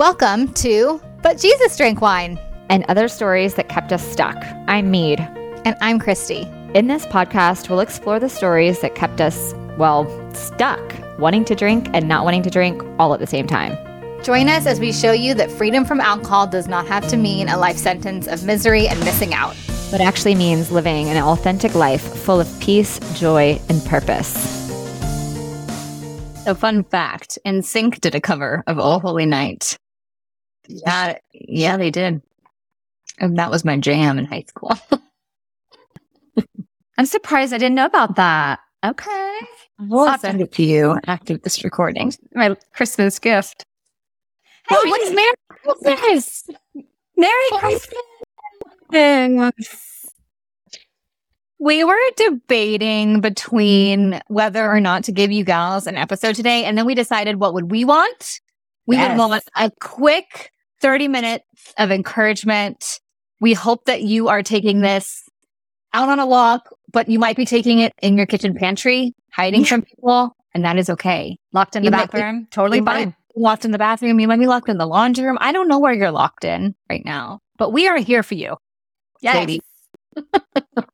Welcome to But Jesus Drank Wine. and other stories that kept us stuck. I'm Mead. And I'm Christy. In this podcast, we'll explore the stories that kept us, well, stuck, wanting to drink and not wanting to drink all at the same time. Join us as we show you that freedom from alcohol does not have to mean a life sentence of misery and missing out. But actually means living an authentic life full of peace, joy, and purpose. So, fun fact NSYNC did a cover of O Holy Night. Yeah, yeah, they did. And that was my jam in high school. I'm surprised I didn't know about that. Okay. We'll send it to you after this recording. My Christmas gift. Hey, what is Merry Christmas? Merry Christmas. We were debating between whether or not to give you gals an episode today, and then we decided what would we want? We Yes. would want a quick 30 minutes of encouragement. We hope that you are taking this out on a walk, but you might be taking it in your kitchen pantry, hiding from people, and that is okay. Locked in You the be- bathroom. Totally fine. Locked in the bathroom, you might be locked in the laundry room. I don't know where you're locked in right now, but we are here for you. Yes.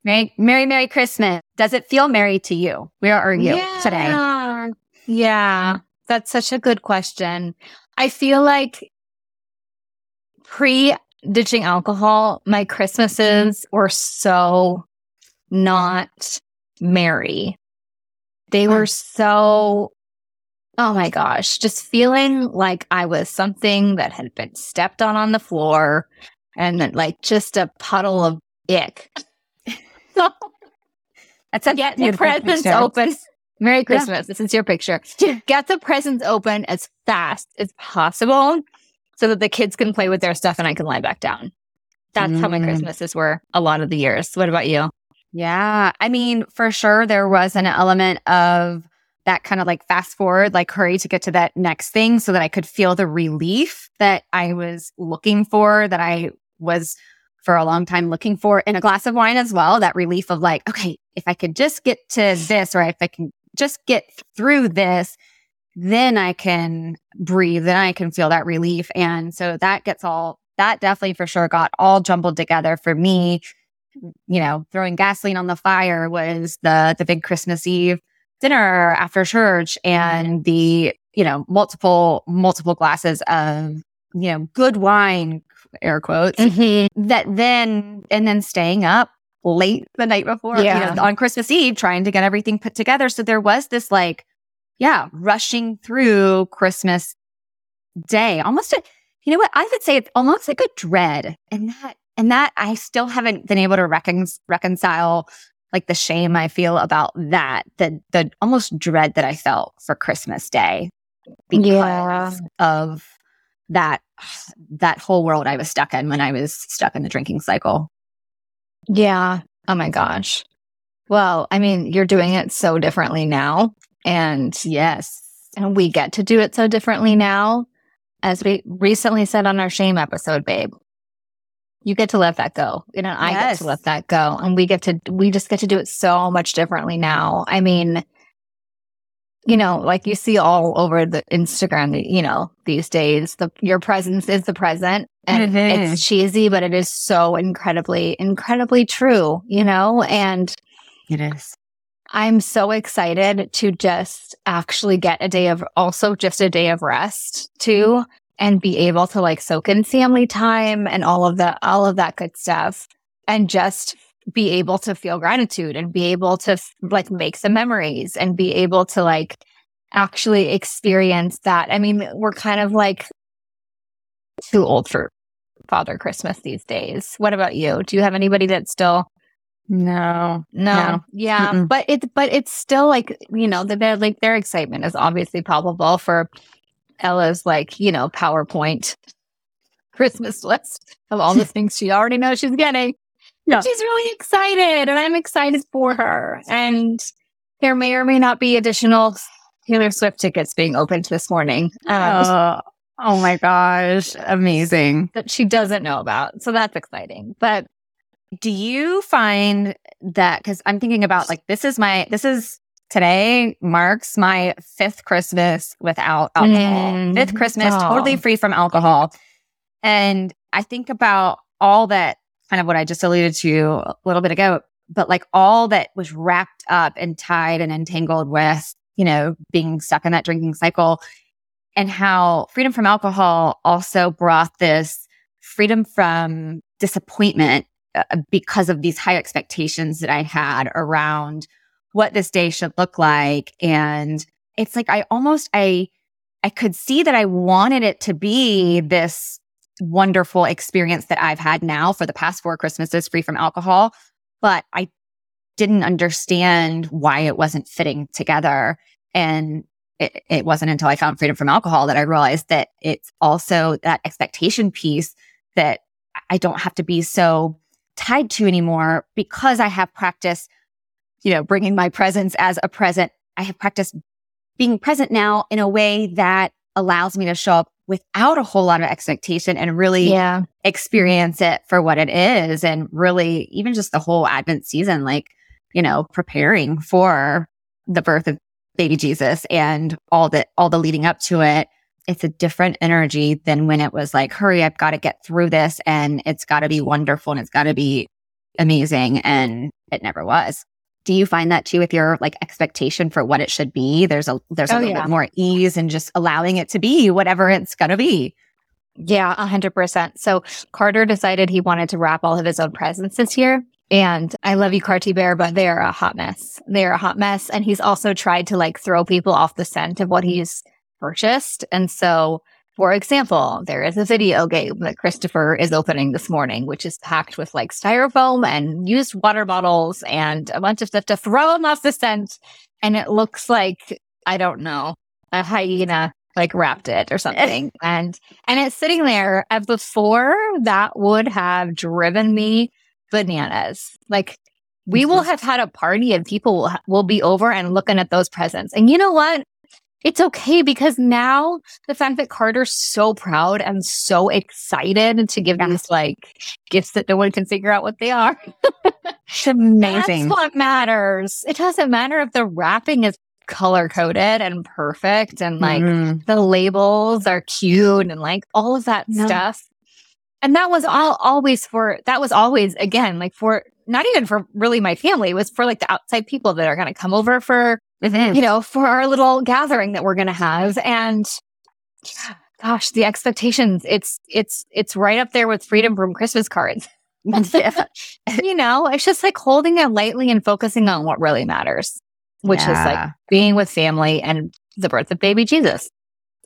Merry, Merry, Merry Christmas. Does it feel merry to you? Where are you today? Yeah. Yeah, that's such a good question. I feel like pre ditching alcohol, my Christmases were so not merry. They were so, oh my gosh, just feeling like I was something that had been stepped on on the floor and then like just a puddle of ick. so That's a get the presents picture. open. Merry Christmas. This is your picture. Get the presents open as fast as possible so that the kids can play with their stuff and I can lie back down. That's how my Mm. Christmases were a lot of the years. What about you? Yeah. I mean, for sure, there was an element of that kind of like fast forward, like hurry to get to that next thing so that I could feel the relief that I was looking for, that I was for a long time looking for in a glass of wine as well. That relief of like, okay, if I could just get to this or if I can just get through this, then I can breathe, then I can feel that relief. And so that gets all, that definitely for sure got all jumbled together for me you know, throwing gasoline on the fire was the the big Christmas Eve dinner after church and the, you know, multiple multiple glasses of, you know, good wine, air quotes, mm-hmm. that then and then staying up late the night before, Yeah. you know, on Christmas Eve trying to get everything put together. So there was this like, yeah, rushing through Christmas day, almost a, you know what? I would say it's almost like a dread. And that, and that I still haven't been able to recon- reconcile like the shame I feel about that, the, the almost dread that I felt for Christmas Day because Yeah. of that, that whole world I was stuck in when I was stuck in the drinking cycle. Yeah. Oh my gosh. Well, I mean, you're doing it so differently now. And Yes. and we get to do it so differently now. As we recently said on our shame episode, babe, you get to let that go. You know, I get to let that go. And we get to, we just get to do it so much differently now. I mean, you know, like you see all over the Instagram, you know, these days, the your presence is the present. And Mhm. it's cheesy, but it is so incredibly, incredibly true, you know? And It is. I'm so excited to just actually get a day of also just a day of rest too and be able to like soak in family time and all of the all of that good stuff and just be able to feel gratitude and be able to like make some memories and be able to like actually experience that. I mean, we're kind of like too old for Father Christmas these days. What about you? Do you have anybody that still No. no. No. Yeah. Mm-mm. But it's but it's still like, you know, the- their like their excitement is obviously palpable for Ella's like, you know, PowerPoint Christmas list of all the things she already knows she's getting. Yeah. She's really excited and I'm excited for her. And there may or may not be additional Taylor Swift tickets being opened this morning. Um, oh my gosh. Amazing. that she doesn't know about. So that's exciting. But Do you find that because I'm thinking about like this is my this is today marks my fifth Christmas without alcohol. Mm. Fifth Christmas, Aw. totally free from alcohol. And I think about all that kind of what I just alluded to a little bit ago, but like all that was wrapped up and tied and entangled with, you know, being stuck in that drinking cycle and how freedom from alcohol also brought this freedom from disappointment Uh, because of these high expectations that I had around what this day should look like and it's like I almost I I could see that I wanted it to be this wonderful experience that I've had now for the past four Christmases free from alcohol, but I didn't understand why it wasn't fitting together. And it, it wasn't until I found freedom from alcohol that I realized that it's also that expectation piece that I don't have to be so tied to anymore because I have practiced, you know, bringing my presence as a present. I have practiced being present now in a way that allows me to show up without a whole lot of expectation and really Yeah. experience it for what it is and really even just the whole advent season like you know preparing for the birth of baby jesus and all the all the leading up to it it's a different energy than when it was like hurry i've got to get through this and it's got to be wonderful and it's got to be amazing and it never was do you find that too with your like expectation for what it should be there's a there's a Oh, little yeah. bit more ease and just allowing it to be whatever it's going to be Yeah, a hundred percent. So Carter decided he wanted to wrap all of his own presents this year. And I love you, Carty Bear, but they are a hot mess. They are a hot mess. And he's also tried to like throw people off the scent of what he's purchased. And so, for example, there is a video game that Christopher is opening this morning, which is packed with like styrofoam and used water bottles and a bunch of stuff to throw him off the scent. And it looks like, I don't know, a hyena like wrapped it or something. and and it's sitting there. And before that would have driven me bananas. Like we will mm-hmm. have had a party and people will, will be over and looking at those presents. And you know what? It's okay because now the fact that Carter's so proud and so excited to give Yeah. these like gifts that no one can figure out what they are. it's amazing That's what matters. It doesn't matter if the wrapping is color coded and perfect and like Mhm. the labels are cute and like all of that No. stuff. And that was all always for that was always again like for not even for really my family, it was for like the outside people that are going to come over for, Mhm. you know, for our little gathering that we're going to have and gosh, the expectations it's it's it's right up there with freedom from Christmas cards. You know, it's just like holding it lightly and focusing on what really matters, which is like being with family and the birth of baby Jesus.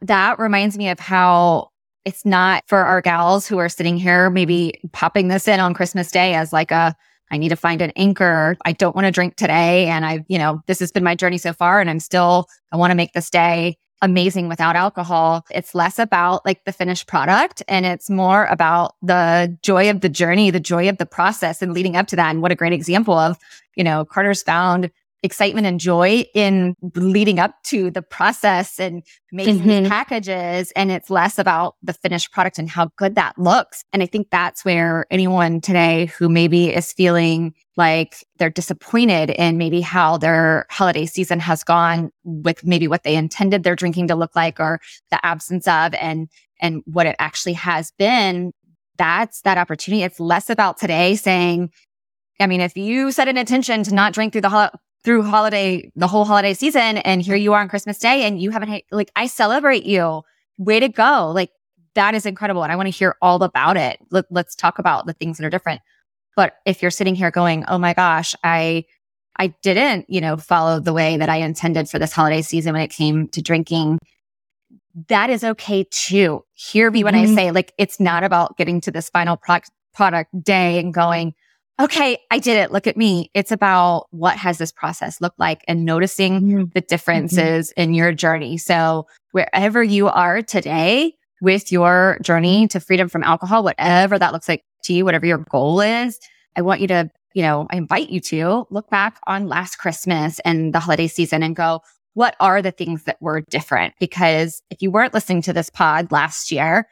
that reminds me of how it's not for our gals who are sitting here maybe popping this in on Christmas Day as like a I need to find an anchor. I don't want to drink today and I've, you know, this has been my journey so far and I'm still I want to make this day amazing without alcohol. It's less about like the finished product and it's more about the joy of the journey, the joy of the process and leading up to that. And what a great example of, you know, Carter's found excitement and joy in leading up to the process and making Mhm. these packages. And it's less about the finished product and how good that looks. And I think that's where anyone today who maybe is feeling like they're disappointed in maybe how their holiday season has gone with maybe what they intended their drinking to look like or the absence of and and what it actually has been that's that opportunity it's less about today saying i mean if you set an intention to not drink through the hol- through holiday the whole holiday season and here you are on christmas day and you haven't like i celebrate you. Way to go. Like that is incredible and i want to hear all about it. Let, let's talk about the things that are different. But if you're sitting here going oh my gosh i i didn't you know follow the way that i intended for this holiday season when it came to drinking that is okay too. Hear me when i Mhm. say like it's not about getting to this final product product day and going okay i did it. Look at me. It's about what has this process looked like and noticing mm-hmm. the mm-hmm. differences in your journey. So wherever you are today with your journey to freedom from alcohol whatever that looks like to you whatever your goal is i want you to you know i invite you to look back on last christmas and the holiday season and go what are the things that were different? Because if you weren't listening to this pod last year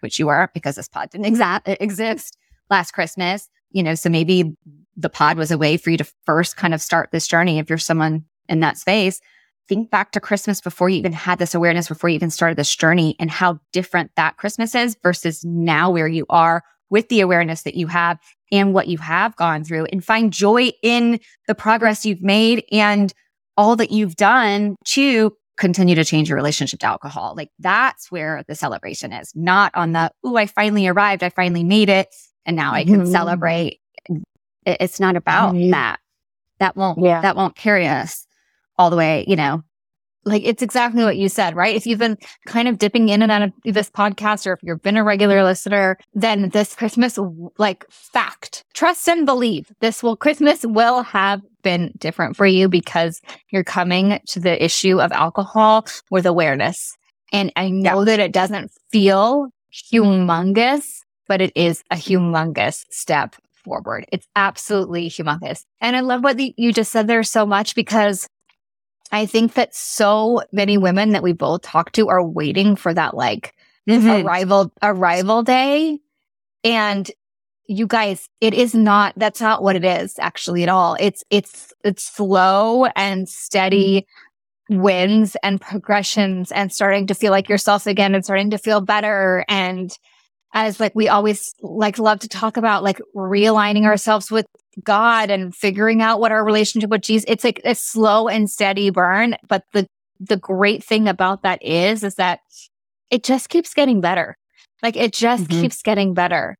which you were because this pod didn't exa- exist last christmas you know so maybe the pod was a way for you to first kind of start this journey if you're someone in that space, think back to Christmas before you even had this awareness, before you even started this journey and how different that Christmas is versus now where you are with the awareness that you have and what you have gone through and find joy in the progress you've made and all that you've done to continue to change your relationship to alcohol. Like that's where the celebration is, not on the, oh, I finally arrived. I finally made it. And now I can mm-hmm. celebrate. It's not about mm-hmm. that. That won't, yeah. that won't carry us all the way, you know, like it's exactly what you said, right? If you've been kind of dipping in and out of this podcast, or if you've been a regular listener, then this Christmas, like fact, trust and believe this will, Christmas will have been different for you because you're coming to the issue of alcohol with awareness. And I know yeah. that it doesn't feel humongous, but it is a humongous step forward. It's absolutely humongous. And I love what the, you just said there so much because I think that so many women that we both talk to are waiting for that like mm-hmm. arrival arrival day. And you guys, it is not that's not what it is actually at all. It's it's it's slow and steady wins and progressions and starting to feel like yourself again and starting to feel better and as like we always like love to talk about like realigning ourselves with God and figuring out what our relationship with Jesus. It's like a slow and steady burn. But the the great thing about that is is that it just keeps getting better. Like it just mm-hmm. keeps getting better.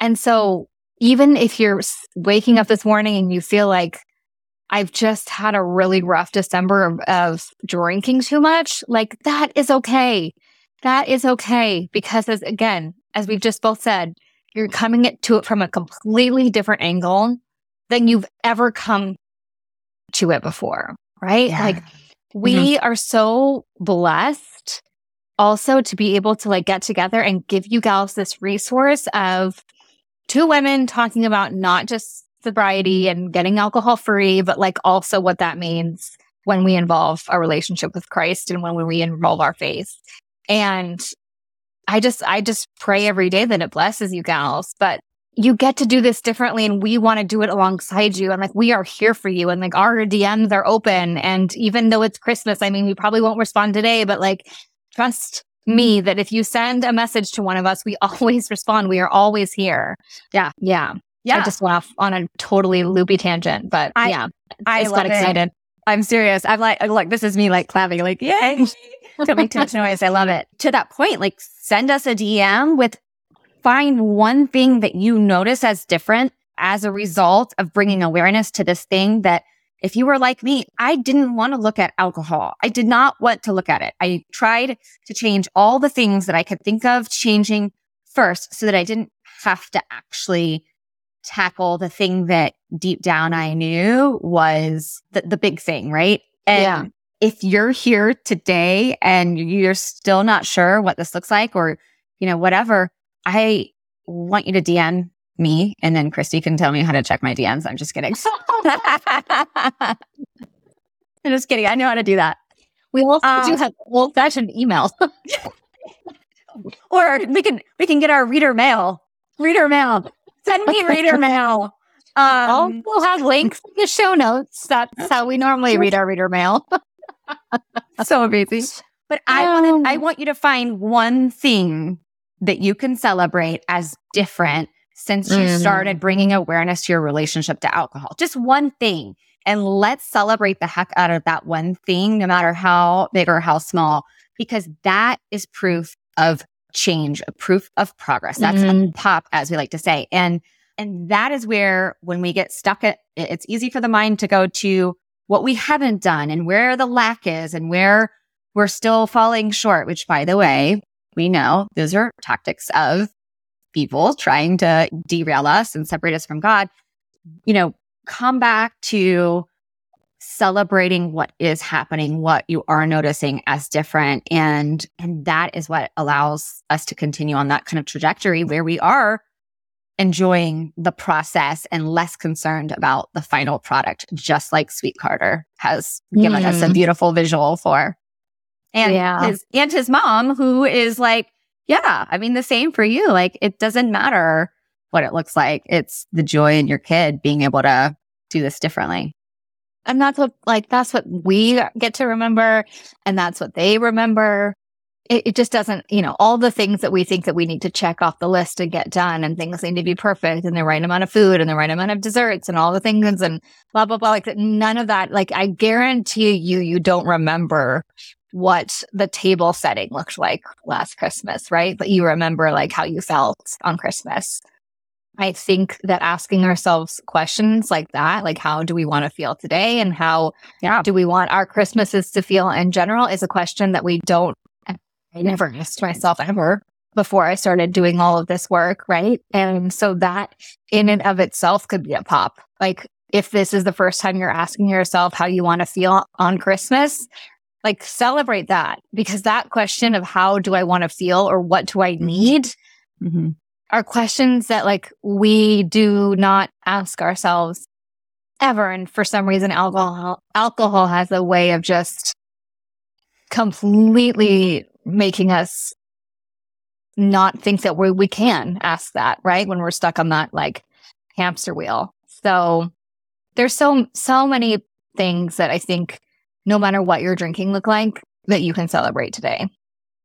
And so even if you're waking up this morning and you feel like I've just had a really rough December of, of drinking too much, like that is okay. That is okay because as again, as we've just both said, you're coming to it from a completely different angle than you've ever come to it before, right? Yeah. Like we mm-hmm. are so blessed also to be able to like get together and give you gals this resource of two women talking about not just sobriety and getting alcohol free, but like also what that means when we involve our relationship with Christ and when we involve our faith. And I just, I just pray every day that it blesses you gals. But you get to do this differently and we want to do it alongside you. And like, we are here for you. And like, our DMs are open. And even though it's Christmas, I mean, we probably won't respond today, but like, trust me that if you send a message to one of us, we always respond. We are always here. Yeah. Yeah. Yeah. I just went off on a totally loopy tangent, but I, yeah, I just got excited. It. I'm serious. I'm like, uh, look, this is me like clapping, like, yay. Don't make too much noise. I love it. To that point, like send us a DM with find one thing that you notice as different as a result of bringing awareness to this thing that if you were like me, I didn't want to look at alcohol. I did not want to look at it. I tried to change all the things that I could think of changing first so that I didn't have to actually tackle the thing that deep down I knew was the, the big thing, right? And yeah. if you're here today and you're still not sure what this looks like or, you know, whatever, I want you to DM me and then Christy can tell me how to check my DMs. I'm just kidding. I'm just kidding. I know how to do that. We also um, do have old fashioned email. or we can we can get our reader mail. Reader mail. Send me reader mail. Um, we'll have links in the show notes. That's how we normally read our reader mail. so amazing. But I um, I want you to find one thing that you can celebrate as different since you mm. started bringing awareness to your relationship to alcohol. Just one thing. And let's celebrate the heck out of that one thing, no matter how big or how small, because that is proof of change, a proof of progress. That's mm. a pop, as we like to say. And, and that is where when we get stuck at, it's easy for the mind to go to what we haven't done and where the lack is and where we're still falling short, which by the way, we know those are tactics of people trying to derail us and separate us from God. You know, come back to celebrating what is happening, what you are noticing as different. And, and that is what allows us to continue on that kind of trajectory where we are enjoying the process and less concerned about the final product, just like Sweet Carter has given mm. us a mm. beautiful visual for and yeah. his and his mom who is like yeah i mean the same for you like it doesn't matter what it looks like it's the joy in your kid being able to do this differently And that's what, like, that's what we get to remember. And that's what they remember. It, it, just doesn't, you know, all the things that we think that we need to check off the list and get done and things need to be perfect and the right amount of food and the right amount of desserts and all the things and blah, blah, blah. Like none of that. Like I guarantee you, you don't remember what the table setting looked like last Christmas, right? But you remember like how you felt on Christmas. I think that asking ourselves questions like that, like how do we want to feel today and how yeah. do we want our Christmases to feel in general is a question that we don't, I never asked myself ever before I started doing all of this work. Right. And so that in and of itself could be a pop. Like if this is the first time you're asking yourself how you want to feel on Christmas, like celebrate that because that question of how do I want to feel or what do I need mm-hmm are questions that like we do not ask ourselves ever. And for some reason, alcohol, alcohol has a way of just completely making us not think that we, we can ask that, right? When we're stuck on that like hamster wheel. So there's so, so many things that I think no matter what your drinking look like that you can celebrate today.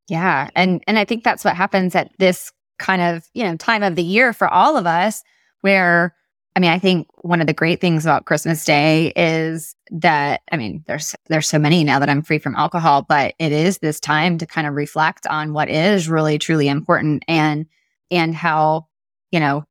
Yeah. And, and I think that's what happens at this kind of, you know, time of the year for all of us where I mean, I think one of the great things about Christmas Day is that I mean, there's there's so many now that I'm free from alcohol, but it is this time to kind of reflect on what is really truly important and and how, you know,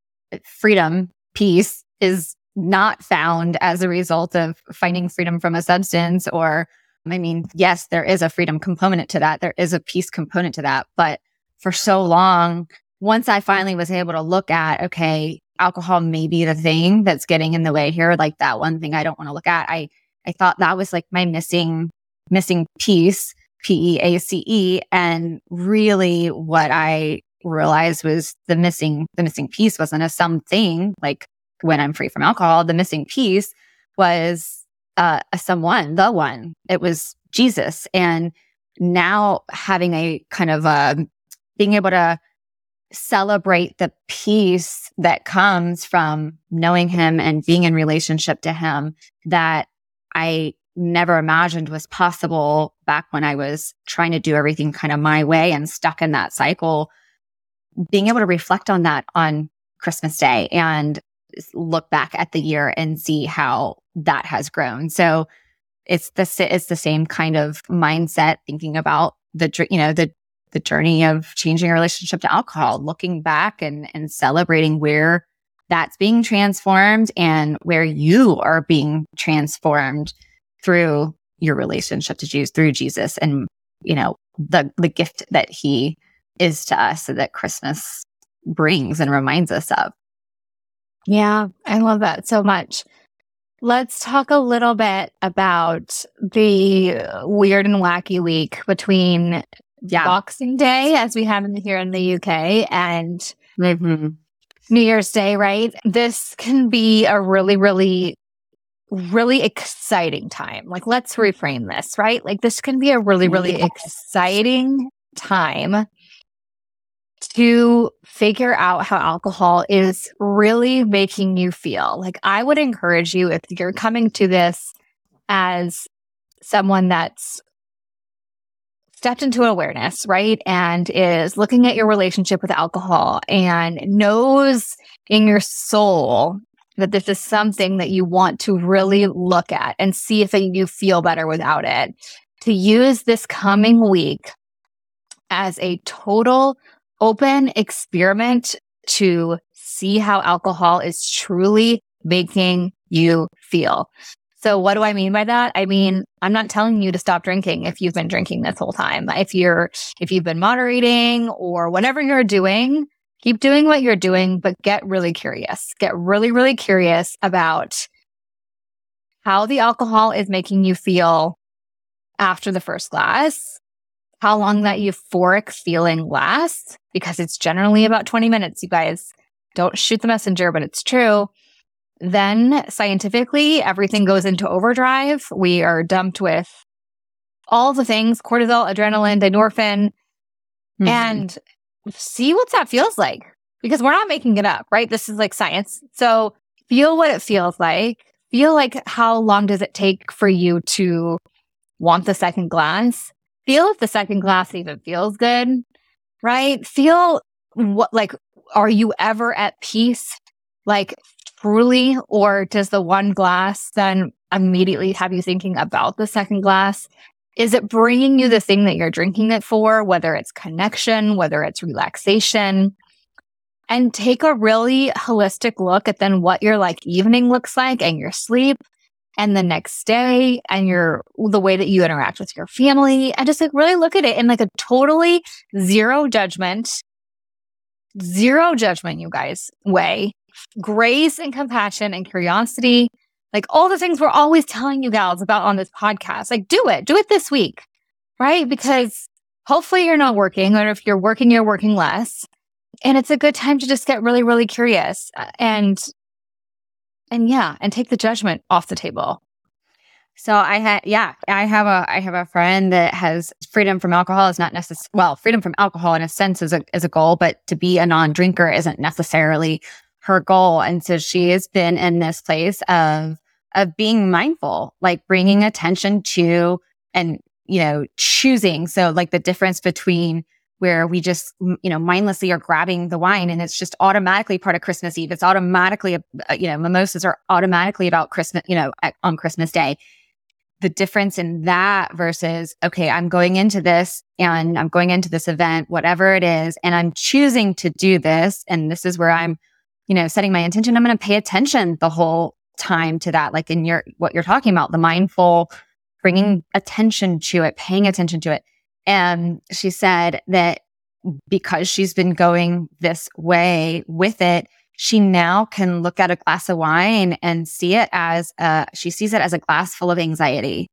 freedom, peace is not found as a result of finding freedom from a substance or I mean, yes, there is a freedom component to that. There is a peace component to that, but for so long once I finally was able to look at, okay, alcohol may be the thing that's getting in the way here, like that one thing I don't want to look at. I, I thought that was like my missing, missing piece, P E A C E. And really what I realized was the missing, the missing piece wasn't a something like when I'm free from alcohol. The missing piece was uh, a someone, the one. It was Jesus. And now having a kind of, uh, being able to celebrate the peace that comes from knowing him and being in relationship to him that I never imagined was possible back when I was trying to do everything kind of my way and stuck in that cycle. Being able to reflect on that on Christmas Day and look back at the year and see how that has grown. So it's the it's the same kind of mindset thinking about the you know the the journey of changing your relationship to alcohol, looking back and, and celebrating where that's being transformed and where you are being transformed through your relationship to Jesus, through Jesus and, you know, the, the gift that he is to us that Christmas brings and reminds us of. Yeah, I love that so much. Let's talk a little bit about the weird and wacky week between yeah. Boxing Day, as we have in here in the UK, and mm-hmm. New Year's Day, right? This can be a really, really, really exciting time. Like, let's reframe this, right? Like, this can be a really, really exciting time to figure out how alcohol is really making you feel. Like, I would encourage you if you're coming to this as someone that's stepped into awareness, right? And is looking at your relationship with alcohol and knows in your soul that this is something that you want to really look at and see if you feel better without it. To use this coming week as a total open experiment to see how alcohol is truly making you feel. So what do I mean by that? I mean, I'm not telling you to stop drinking if you've been drinking this whole time. If you're, if you've been moderating or whatever you're doing, keep doing what you're doing, but get really curious. Get really, really curious about how the alcohol is making you feel after the first glass, how long that euphoric feeling lasts, because it's generally about 20 minutes, you guys. Don't shoot the messenger, but it's true. Then scientifically, everything goes into overdrive. We are dumped with all the things cortisol, adrenaline, endorphin, mm-hmm. and see what that feels like because we're not making it up, right? This is like science. So feel what it feels like. feel like how long does it take for you to want the second glass? Feel if the second glass even feels good, right? Feel what, like, are you ever at peace? Like, truly, or does the one glass then immediately have you thinking about the second glass? Is it bringing you the thing that you're drinking it for, whether it's connection, whether it's relaxation? And take a really holistic look at then what your like evening looks like and your sleep and the next day and your the way that you interact with your family and just like really look at it in like a totally zero judgment zero judgment you guys way grace and compassion and curiosity like all the things we're always telling you gals about on this podcast. Like do it. Do it this week. Right? Because hopefully you're not working or if you're working, you're working less. And it's a good time to just get really, really curious uh, and, and yeah, and take the judgment off the table. So I had, yeah, I have a, I have a friend that has freedom from alcohol is not necessary. Well, freedom from alcohol in a sense is a, is a goal, but to be a non-drinker isn't necessarily her goal. And so she has been in this place of, of being mindful, like bringing attention to and, you know, choosing. So like the difference between where we just, you know, mindlessly are grabbing the wine and it's just automatically part of Christmas Eve. It's automatically, uh, you know, mimosas are automatically about Christmas, you know, on Christmas Day. The difference in that versus, okay, I'm going into this and I'm going into this event, whatever it is, and I'm choosing to do this. And this is where I'm you know, setting my intention, I'm going to pay attention the whole time to that. Like in your, what you're talking about, the mindful bringing attention to it, paying attention to it. And she said that because she's been going this way with it, she now can look at a glass of wine and see it as a, she sees it as a glass full of anxiety.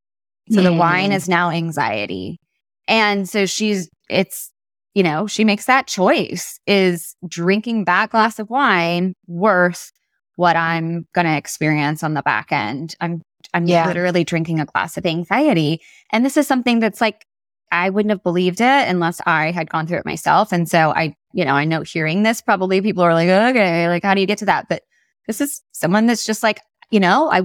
So mm. the wine is now anxiety. And so she's, it's you know, she makes that choice. Is drinking that glass of wine worth what I'm going to experience on the back end? I'm I'm yeah. literally drinking a glass of anxiety. And this is something that's like I wouldn't have believed it unless I had gone through it myself. And so I, you know, I know hearing this probably people are like, okay, like how do you get to that? But this is someone that's just like, you know, I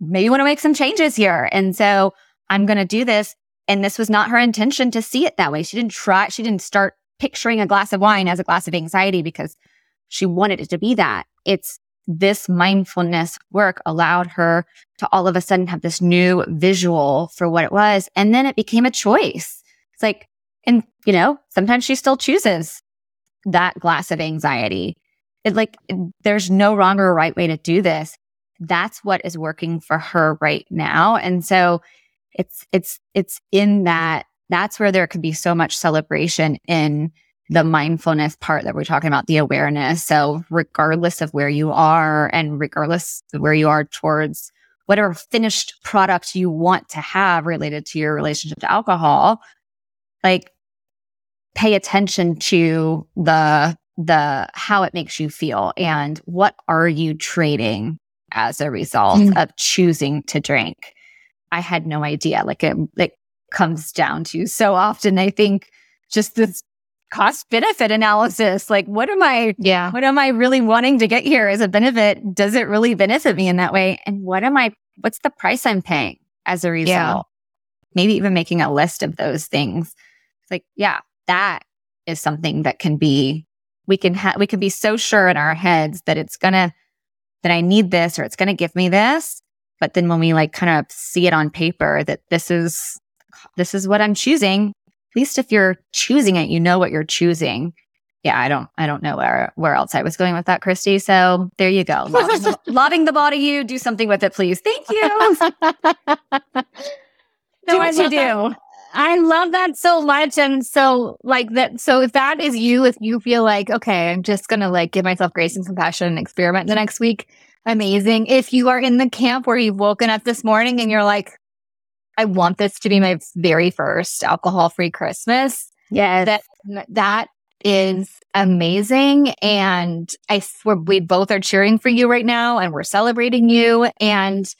maybe want to make some changes here. And so I'm going to do this. And this was not her intention to see it that way. She didn't try, she didn't start picturing a glass of wine as a glass of anxiety because she wanted it to be that. It's this mindfulness work allowed her to all of a sudden have this new visual for what it was. And then it became a choice. It's like, and you know, sometimes she still chooses that glass of anxiety. It like, there's no wrong or right way to do this. That's what is working for her right now. And so it's it's it's in that that's where there could be so much celebration in the mindfulness part that we're talking about, the awareness. So regardless of where you are and regardless of where you are towards whatever finished product you want to have related to your relationship to alcohol, like pay attention to the the how it makes you feel and what are you trading as a result mm. of choosing to drink I had no idea. Like it, it comes down to so often, I think just this cost benefit analysis. Like, what am I, yeah, what am I really wanting to get here as a benefit? Does it really benefit me in that way? And what am I, what's the price I'm paying as a result? Yeah. Maybe even making a list of those things. It's like, yeah, that is something that can be, we can have, we can be so sure in our heads that it's gonna, that I need this or it's gonna give me this but then when we like kind of see it on paper that this is, this is what I'm choosing, at least if you're choosing it, you know what you're choosing. Yeah, I don't, I don't know where, where else I was going with that, Christy. So there you go. Loving the, loving the body you do something with it, please. Thank you. do what you do. I love that so much. And so like that. So if that is you, if you feel like, okay, I'm just going to like give myself grace and compassion and experiment the next week, amazing. If you are in the camp where you've woken up this morning and you're like, I want this to be my very first alcohol free Christmas. Yeah. That, that is amazing. And I swear we both are cheering for you right now and we're celebrating you. And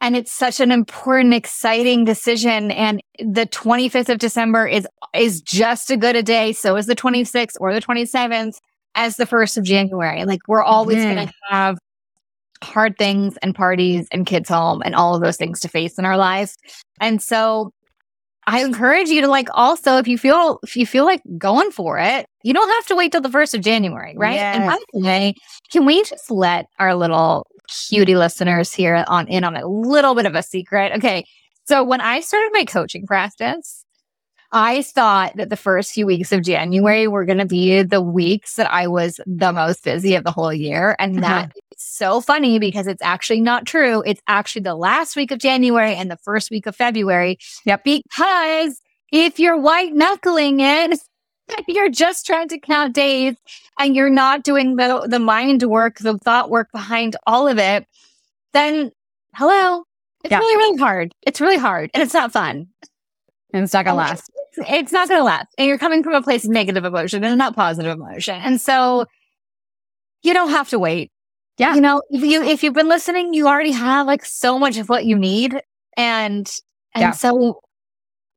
and it's such an important, exciting decision. And the 25th of December is is just as good a day. So is the 26th or the 27th as the 1st of January. Like we're always going to have hard things and parties and kids home and all of those things to face in our lives. And so I encourage you to like also if you feel if you feel like going for it, you don't have to wait till the first of January, right? Yes. And by the way, can we just let our little cutie listeners here on in on a little bit of a secret? Okay. So when I started my coaching practice, I thought that the first few weeks of January were going to be the weeks that I was the most busy of the whole year. And Uh-huh. that is so funny because it's actually not true. It's actually the last week of January and the first week of February. Yep. Because if you're white knuckling it, you're just trying to count days and you're not doing the, the mind work, the thought work behind all of it, then hello. It's Yeah. really, really hard. It's really hard and it's not fun. And it's not gonna last. It's not going to last. And you're coming from a place of negative emotion and not positive emotion. And so you don't have to wait. Yeah. You know, if you if you've been listening, you already have like so much of what you need. And and Yeah. so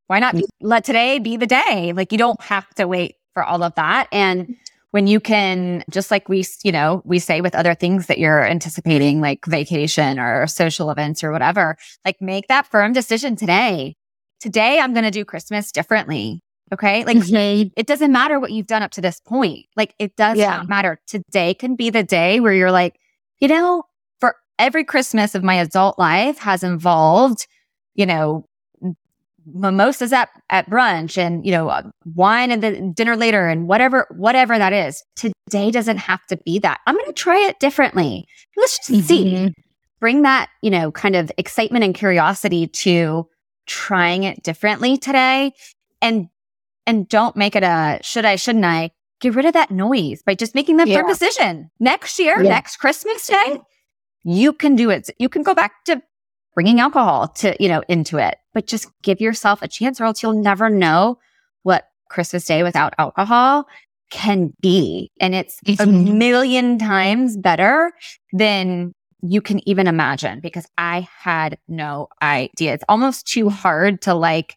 Why not be, let today be the day? Like you don't have to wait for all of that. And when you can, just like we, you know, we say with other things that you're anticipating, like vacation or social events or whatever, like make that firm decision today. Today, I'm going to do Christmas differently. Okay. Like it doesn't matter what you've done up to this point. Like it does Yeah. not matter. Today can be the day where you're like, you know, for every Christmas of my adult life has involved, you know, mimosas at, at brunch and, you know, wine and the dinner later and whatever, whatever that is. Today doesn't have to be that. I'm going to try it differently. Let's just see Mhm. bring that, you know, kind of excitement and curiosity to trying it differently today and and don't make it a should I shouldn't I? Get rid of that noise by just making that firm decision. Next year Yeah. next Christmas day you can do it. You can go back to bringing alcohol to you know into it. But just give yourself a chance or else you'll never know what Christmas day without alcohol can be. And it's a million times better than you can even imagine because I had no idea. It's almost too hard to like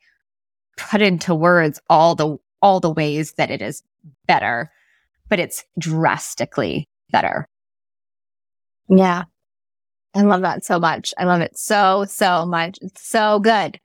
put into words all the all the ways that it is better, but it's drastically better. Yeah. I love that so much. I love it so, so much. It's so good.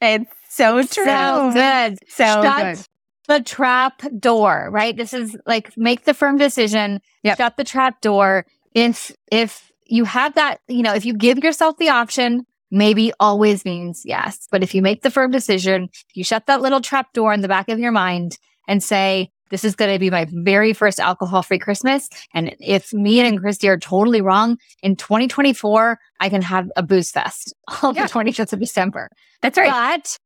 It's so true. So good. So Shut good. the trap door, right? This is like make the firm decision, Yep. shut the trap door. If if you have that, you know, if you give yourself the option, maybe always means yes. But if you make the firm decision, you shut that little trap door in the back of your mind and say, this is going to be my very first alcohol free Christmas. And if me and Christy are totally wrong, in 2024, I can have a booze fest on Yeah. the 25th of December. That's right. But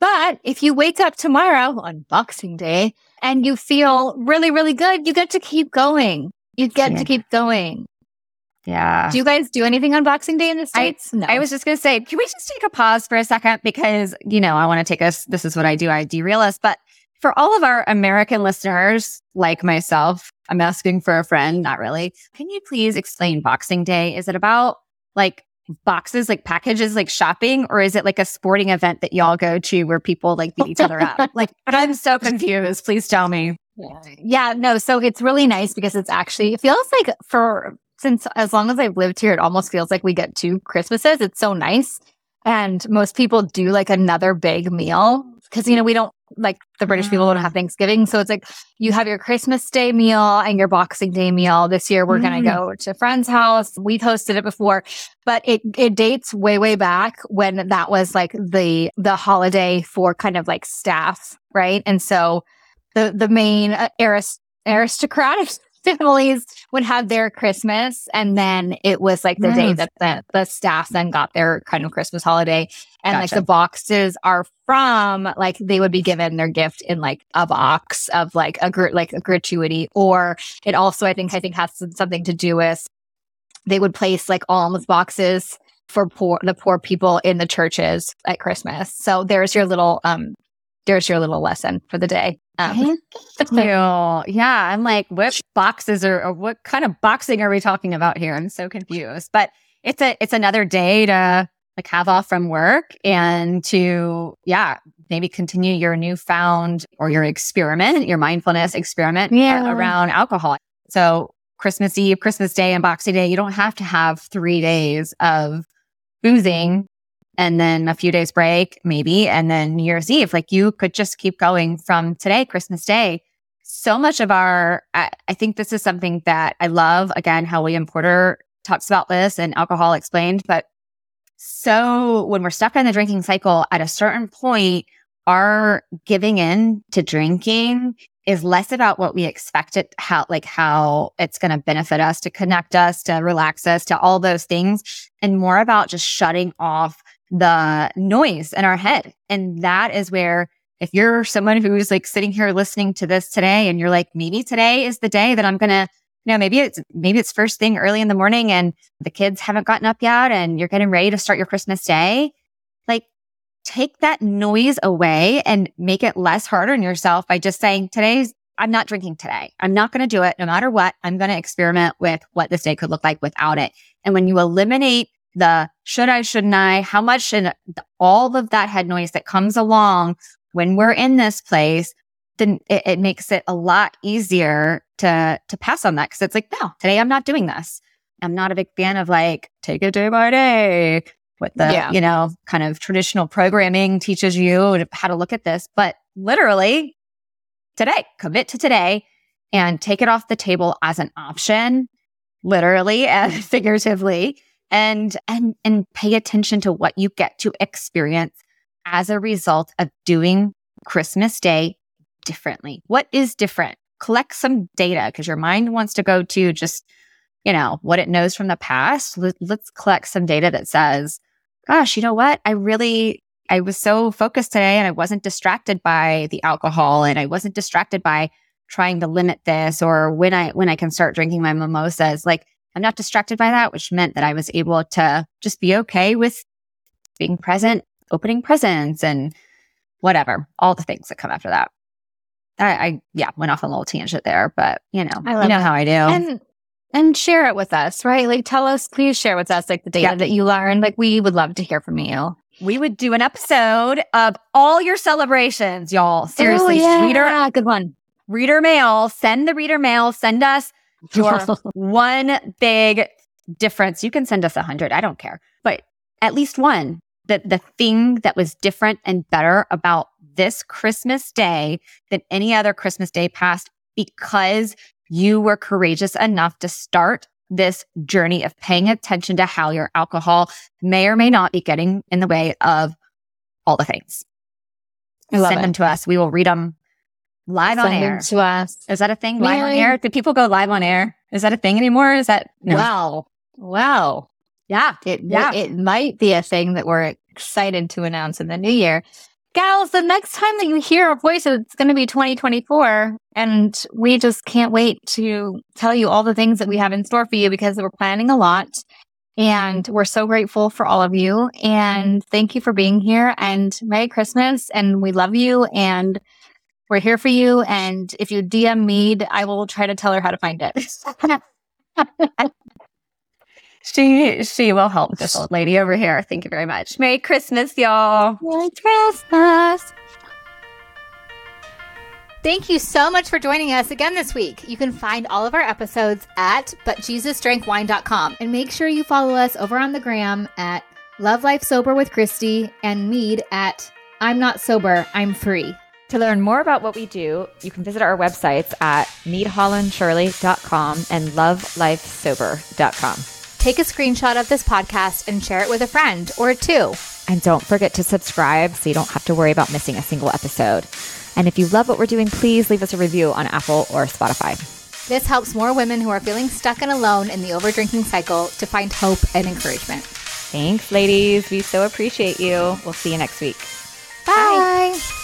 but if you wake up tomorrow on Boxing Day and you feel really, really good, you get to keep going. You get Yeah. to keep going. Yeah. Do you guys do anything on Boxing Day in the States? no. I was just going to say, can we just take a pause for a second? Because, you know, I want to take us, this is what I do. I derail us. But for all of our American listeners, like myself, I'm asking for a friend, not really. Can you please explain Boxing Day? Is it about like boxes, like packages, like shopping, or is it like a sporting event that y'all go to where people like beat each other up? Like, but I'm so confused. Please tell me. Yeah, no. So it's really nice because it's actually, it feels like for, since as long as I've lived here, it almost feels like we get two Christmases. It's so nice. And most people do like another big meal because, you know, we don't like the British people don't have Thanksgiving. So it's like you have your Christmas Day meal and your Boxing Day meal. This year we're going Mm. to go to a friend's house. We've hosted it before, but it, it dates way, way back when that was like the, the holiday for kind of like staff. Right. And so the, the main uh, arist- aristocratic families would have their Christmas. And then it was like the day that the, the staff then got their kind of Christmas holiday. And like the boxes are from like they would be given their gift in like a box of like a gr- like a gratuity, or it also I think I think has some- something to do with they would place like alms boxes for poor the poor people in the churches at Christmas. So there's your little um there's your little lesson for the day. Um, Thank you. Yeah. I'm like, what boxes are, or what kind of boxing are we talking about here? I'm so confused. But it's a, it's another day to like have off from work and to, yeah, maybe continue your newfound or your experiment, your mindfulness experiment Yeah. around alcohol. So Christmas Eve, Christmas Day, and Boxing Day, you don't have to have three days of boozing and then a few days break, maybe, and then New Year's Eve. Like you could just keep going from today, Christmas Day. So much of our, I, I think this is something that I love. Again, how William Porter talks about this and alcohol explained, but so when we're stuck in the drinking cycle at a certain point, our giving in to drinking is less about what we expect it, how, like how it's going to benefit us, to connect us, to relax us, to all those things, and more about just shutting off the noise in our head. And that is where, if you're someone who's like sitting here listening to this today and you're like, maybe today is the day that I'm going to, you know, maybe it's, maybe it's first thing early in the morning and the kids haven't gotten up yet and you're getting ready to start your Christmas day. Like take that noise away and make it less hard on yourself by just saying, today's, I'm not drinking today. I'm not going to do it no matter what. I'm going to experiment with what this day could look like without it. And when you eliminate the should I, shouldn't I, how much and all of that head noise that comes along when we're in this place, then it, it makes it a lot easier to, to pass on that. Cause it's like, no, today I'm not doing this. I'm not a big fan of like, take it day by day what the, yeah. you know, kind of traditional programming teaches you how to look at this. But literally today, commit to today and take it off the table as an option, literally and figuratively, and, and, and pay attention to what you get to experience as a result of doing Christmas Day differently. What is different? Collect some data because your mind wants to go to just, you know, what it knows from the past. Let's collect some data that says, gosh, you know what? I really, I was so focused today and I wasn't distracted by the alcohol and I wasn't distracted by trying to limit this or when I, when I can start drinking my mimosas. Like I'm not distracted by that, which meant that I was able to just be okay with being present, opening presents and whatever, all the things that come after that. I, I yeah, went off a little tangent there, but you know, I you know how I do. And and share it with us, right? Like tell us, please share with us like the data that you learned. Like we would love to hear from you. We would do an episode of all your celebrations, y'all. Seriously, oh, yeah. reader, good one. Reader mail. Send the reader mail. Send us your one big difference. You can send us a hundred. I don't care, but at least one. That the thing that was different and better about this Christmas day than any other Christmas day past because you were courageous enough to start this journey of paying attention to how your alcohol may or may not be getting in the way of all the things. Send it. them to us. We will read them live Send on air. to us. Is that a thing? Live on air? Did people go live on air? Is that a thing anymore? Is that no. wow? Wow. Yeah. It, yeah. It, it might be a thing that we're excited to announce in the new year gals, the next time that you hear our voices, it's going to be 2024. And we just can't wait to tell you all the things that we have in store for you because we're planning a lot. And we're so grateful for all of you. And thank you for being here. And Merry Christmas. And we love you. And we're here for you. And if you DM Mead, I will try to tell her how to find it. She she will help this old lady over here. Thank you very much. Merry Christmas, y'all. Merry Christmas. Thank you so much for joining us again this week. You can find all of our episodes at butjesusdrankwine.com and make sure you follow us over on the gram at Love Life Sober with Christy and Mead at I'm Not Sober, I'm Free. To learn more about what we do, you can visit our websites at meadhollandshirley.com and lovelifesober.com. Take a screenshot of this podcast and share it with a friend or two. And don't forget to subscribe so you don't have to worry about missing a single episode. And if you love what we're doing, please leave us a review on Apple or Spotify. This helps more women who are feeling stuck and alone in the overdrinking cycle to find hope and encouragement. Thanks, ladies. We so appreciate you. We'll see you next week. Bye. Bye.